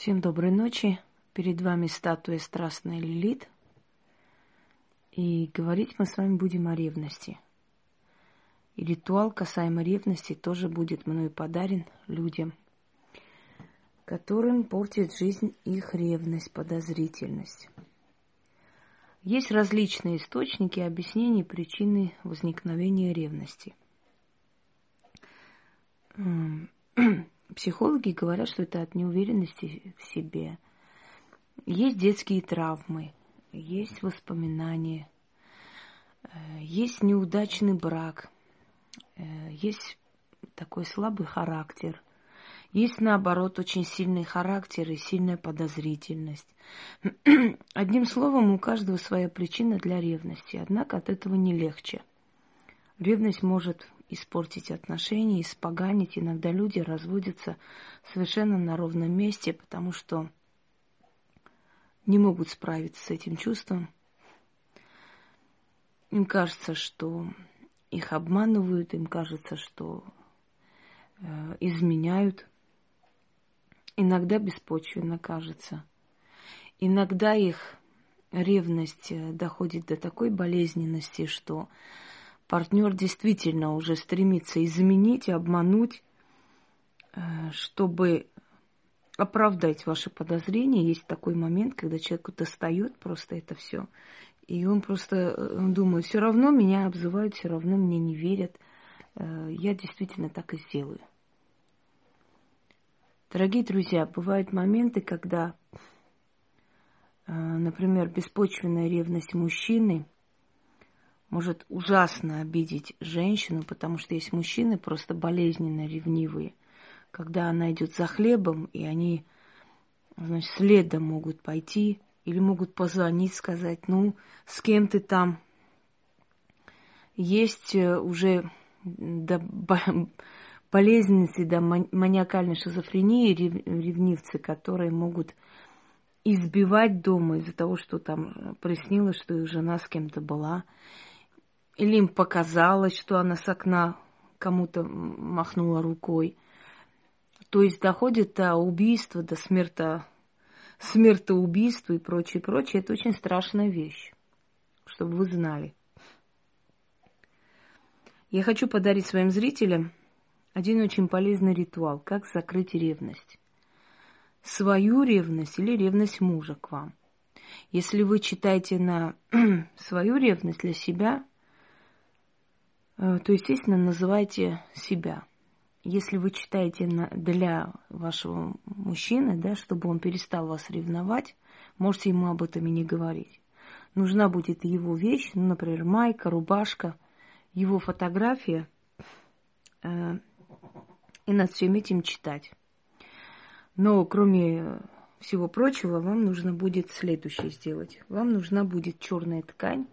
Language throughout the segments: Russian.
Всем доброй ночи. Перед вами статуя страстная Лилит. И говорить мы с вами будем о ревности. И ритуал касаемо ревности тоже будет мною подарен людям, которым портит жизнь их ревность, подозрительность. Есть различные источники объяснений причины возникновения ревности. Психологи говорят, что это от неуверенности в себе. Есть детские травмы, есть воспоминания, э, есть неудачный брак, э, есть такой слабый характер, есть наоборот очень сильный характер и сильная подозрительность. Одним словом, у каждого своя причина для ревности, однако от этого не легче. Ревность может испортить отношения, испоганить. Иногда люди разводятся совершенно на ровном месте, потому что не могут справиться с этим чувством. Им кажется, что их обманывают, им кажется, что э, изменяют. Иногда беспочвенно кажется. Иногда их ревность э, доходит до такой болезненности, что партнер действительно уже стремится изменить, обмануть, э, чтобы оправдать ваши подозрения. Есть такой момент, когда человеку достает просто это все. И он просто он думает, все равно меня обзывают, все равно мне не верят. Э, я действительно так и сделаю. Дорогие друзья, бывают моменты, когда, э, например, беспочвенная ревность мужчины – может ужасно обидеть женщину, потому что есть мужчины просто болезненно ревнивые. Когда она идет за хлебом, и они, значит, следом могут пойти, или могут позвонить, сказать, ну, с кем ты там? Есть э, уже до болезненности, до маниакальной шизофрении ревнивцы, которые могут избивать дома из-за того, что там приснилось, что их жена с кем-то была. Или им показалось, что она с окна кому-то махнула рукой. То есть доходит до убийства, до смерта, смертоубийства и прочее, прочее. Это очень страшная вещь, чтобы вы знали. Я хочу подарить своим зрителям один очень полезный ритуал, как закрыть ревность. Свою ревность или ревность мужа к вам. Если вы читаете на свою ревность для себя, то, естественно, называйте себя. Если вы читаете для вашего мужчины, да, чтобы он перестал вас ревновать, можете ему об этом и не говорить. Нужна будет его вещь, ну, например, майка, рубашка, его фотография, э, и над всем этим читать. Но кроме всего прочего, вам нужно будет следующее сделать. Вам нужна будет черная ткань,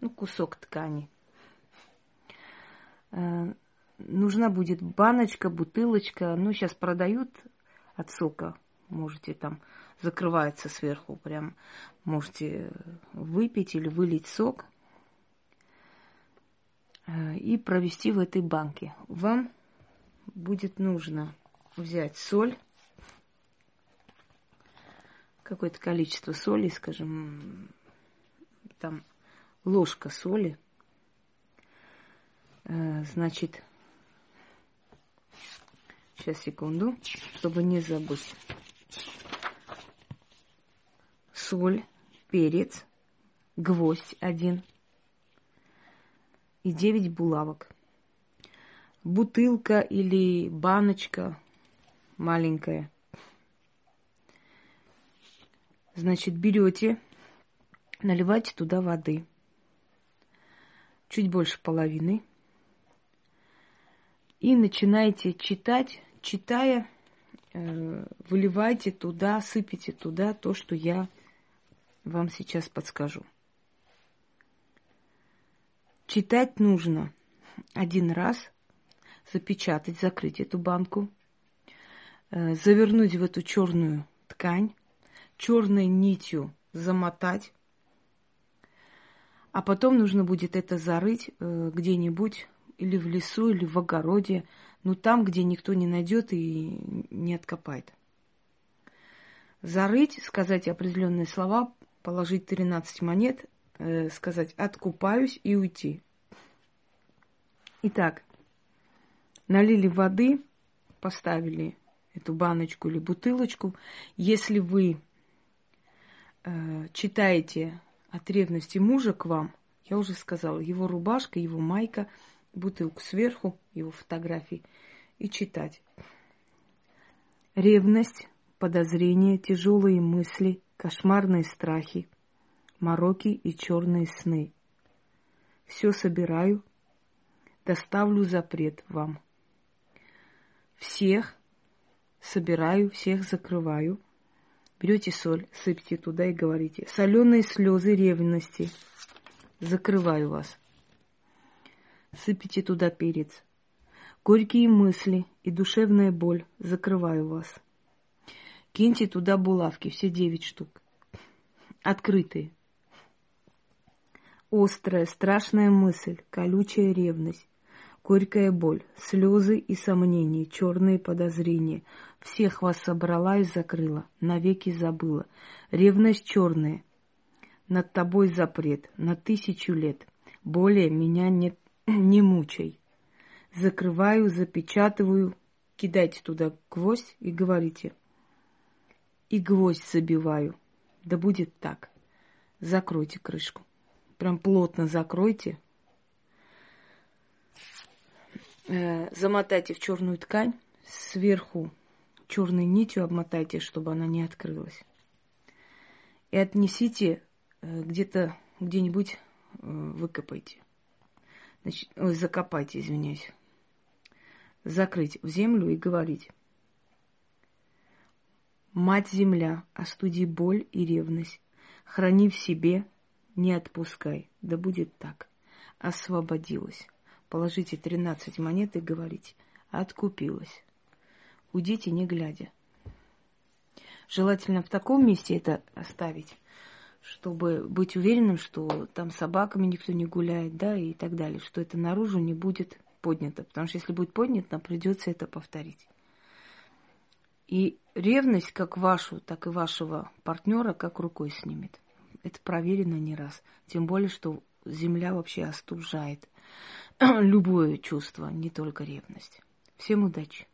ну, кусок ткани – Э, нужна будет баночка, бутылочка. Ну, сейчас продают от сока. Можете там, закрывается сверху прям. Можете выпить или вылить сок э, и провести в этой банке. Вам будет нужно взять соль, какое-то количество соли, скажем, там ложка соли – Э, значит, сейчас секунду, чтобы не забыть. Соль, перец, гвоздь один и 9 булавок. Бутылка или баночка маленькая. Значит, берете, наливайте туда воды. Чуть больше половины и начинаете читать, читая, э, выливайте туда, сыпите туда то, что я вам сейчас подскажу. Читать нужно один раз, запечатать, закрыть эту банку, э, завернуть в эту черную ткань, черной нитью замотать, а потом нужно будет это зарыть э, где-нибудь или в лесу, или в огороде, ну там, где никто не найдет и не откопает. зарыть, сказать определенные слова, положить 13 монет, э, сказать «откупаюсь» и уйти. Итак, налили воды, поставили эту баночку или бутылочку. Если вы э, читаете от ревности мужа к вам, я уже сказала, его рубашка, его майка, бутылку сверху, его фотографии, и читать. Ревность, подозрения, тяжелые мысли, кошмарные страхи, мороки и черные сны. Все собираю, доставлю запрет вам. Всех собираю, всех закрываю. Берете соль, сыпьте туда и говорите. Соленые слезы ревности. Закрываю вас. Сыпите туда перец. Горькие мысли и душевная боль. Закрываю вас. Киньте туда булавки, все девять штук. Открытые. Острая, страшная мысль, колючая ревность, горькая боль, слезы и сомнения, черные подозрения. Всех вас собрала и закрыла, навеки забыла. Ревность черная, над тобой запрет на тысячу лет. Более меня не, не мучай. Закрываю, запечатываю, кидайте туда гвоздь и говорите. И гвоздь забиваю. Да будет так. Закройте крышку. Прям плотно закройте, Э, замотайте в черную ткань, сверху черной нитью обмотайте, чтобы она не открылась. И отнесите э, где-то, где-нибудь э, выкопайте. Значит, ой, закопайте, извиняюсь. Закрыть в землю и говорить. Мать земля, остуди боль и ревность. Храни в себе, не отпускай. Да будет так. Освободилась. Положите 13 монет и говорите, откупилась. Уйдите, не глядя. Желательно в таком месте это оставить, чтобы быть уверенным, что там собаками никто не гуляет, да, и так далее, что это наружу не будет поднято. Потому что если будет поднято, придется это повторить. И ревность как вашу, так и вашего партнера как рукой снимет. Это проверено не раз. Тем более, что земля вообще остужает любое чувство, не только ревность. Всем удачи!